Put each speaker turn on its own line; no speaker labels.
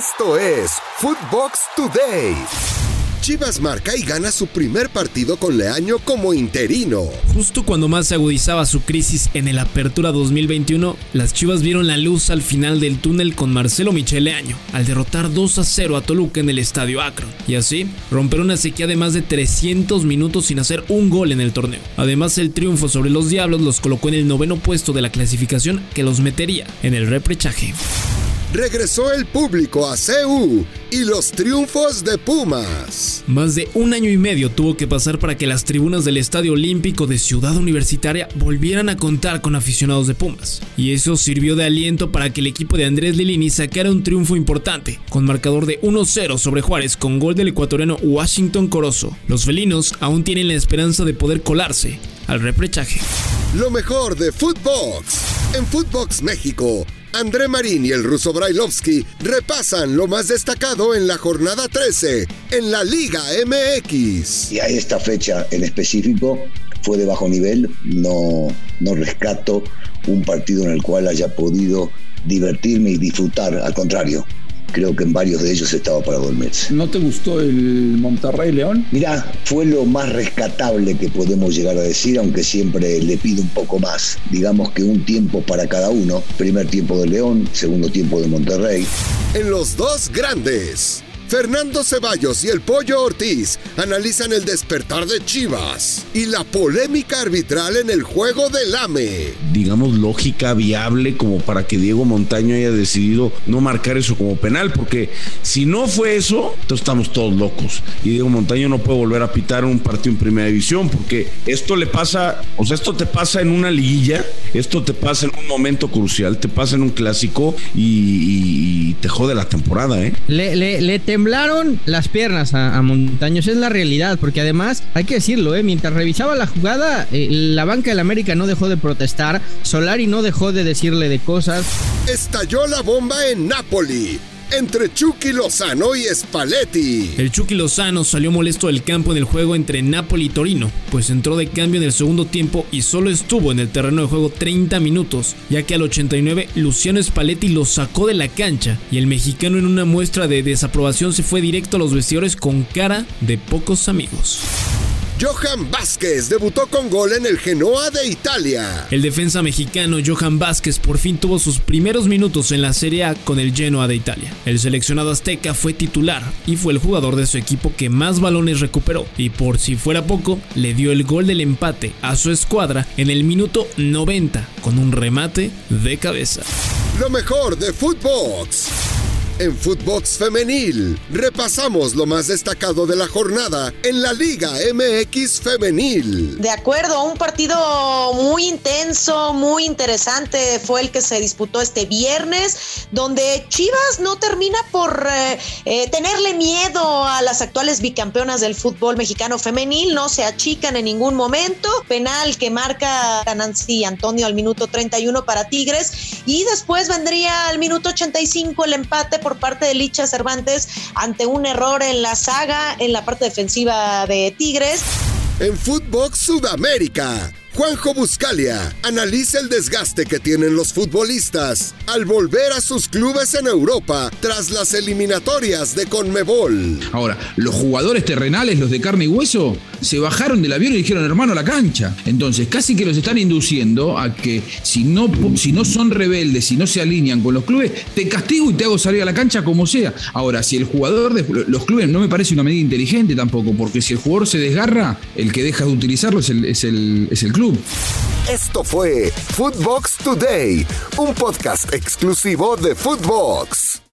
Esto es Footbox Today. Chivas marca y gana su primer partido con Leaño como interino.
Justo cuando más se agudizaba su crisis en el Apertura 2021, las Chivas vieron la luz al final del túnel con Marcelo Michel Leaño, al derrotar 2 a 0 a Toluca en el Estadio Akron, y así romper una sequía de más de 300 minutos sin hacer un gol en el torneo. Además, el triunfo sobre los Diablos los colocó en el noveno puesto de la clasificación que los metería en el reprechaje
regresó el público a CU y los triunfos de Pumas.
Más de un año y medio tuvo que pasar para que las tribunas del Estadio Olímpico de Ciudad Universitaria volvieran a contar con aficionados de Pumas. Y eso sirvió de aliento para que el equipo de Andrés Lilini sacara un triunfo importante, con marcador de 1-0 sobre Juárez con gol del ecuatoriano Washington Corozo. Los felinos aún tienen la esperanza de poder colarse al reprechaje.
Lo mejor de Footbox. En Footbox México André Marín y el ruso Brailovsky repasan lo más destacado en la jornada 13 en la Liga MX.
Y a esta fecha en específico fue de bajo nivel, no, no rescato un partido en el cual haya podido divertirme y disfrutar, al contrario, creo que en varios de ellos estaba para dormirse.
¿No te gustó el Monterrey León?
Mirá, fue lo más rescatable que podemos llegar a decir, aunque siempre le pido un poco más. Digamos que un tiempo para cada uno. Primer tiempo de León, segundo tiempo de Monterrey.
En los dos grandes. Fernando Ceballos y el Pollo Ortiz analizan el despertar de Chivas y la polémica arbitral en el juego del AME.
Digamos, lógica viable como para que Diego Montaño haya decidido no marcar eso como penal, porque si no fue eso, entonces estamos todos locos. Y Diego Montaño no puede volver a pitar un partido en primera división, porque esto le pasa, o sea, esto te pasa en una liguilla, esto te pasa en un momento crucial, te pasa en un clásico y, te jode la temporada, ¿eh?
Le, le, le temblaron las piernas a, Montaños, es la realidad, porque además, hay que decirlo, ¿eh? mientras revisaba la jugada, eh, la banca del América no dejó de protestar, Solari no dejó de decirle de cosas.
Estalló la bomba en Napoli entre Chucky Lozano y Spalletti.
El Chucky Lozano salió molesto del campo en el juego entre Napoli y Torino, pues entró de cambio en el segundo tiempo y solo estuvo en el terreno de juego 30 minutos, ya que al 89 Luciano Spalletti lo sacó de la cancha y el mexicano en una muestra de desaprobación se fue directo a los vestidores con cara de pocos amigos.
Johan Vázquez debutó con gol en el Genoa de Italia.
El defensa mexicano Johan Vázquez por fin tuvo sus primeros minutos en la Serie A con el Genoa de Italia. El seleccionado azteca fue titular y fue el jugador de su equipo que más balones recuperó y por si fuera poco, le dio el gol del empate a su escuadra en el minuto 90 con un remate de cabeza.
Lo mejor de Footbox. En Footbox Femenil, repasamos lo más destacado de la jornada en la Liga MX Femenil.
De acuerdo, un partido muy intenso, muy interesante fue el que se disputó este viernes, donde Chivas no termina por eh, eh, tenerle miedo a las actuales bicampeonas del fútbol mexicano femenil, no se achican en ningún momento. Penal que marca Nancy Antonio al minuto 31 para Tigres y después vendría al minuto 85 el empate por por parte de Licha Cervantes ante un error en la saga en la parte defensiva de Tigres.
En Footbox Sudamérica, Juanjo Buscalia analiza el desgaste que tienen los futbolistas al volver a sus clubes en Europa tras las eliminatorias de Conmebol.
Ahora, los jugadores terrenales, los de carne y hueso, se bajaron del avión y dijeron, hermano, a la cancha. Entonces, casi que los están induciendo a que si no, si no son rebeldes, si no se alinean con los clubes, te castigo y te hago salir a la cancha como sea. Ahora, si el jugador de los clubes no me parece una medida inteligente tampoco, porque si el jugador se desgarra, el que deja de utilizarlo es el, es el, es el club
esto fue Footbox Today, un podcast exclusivo de Footbox.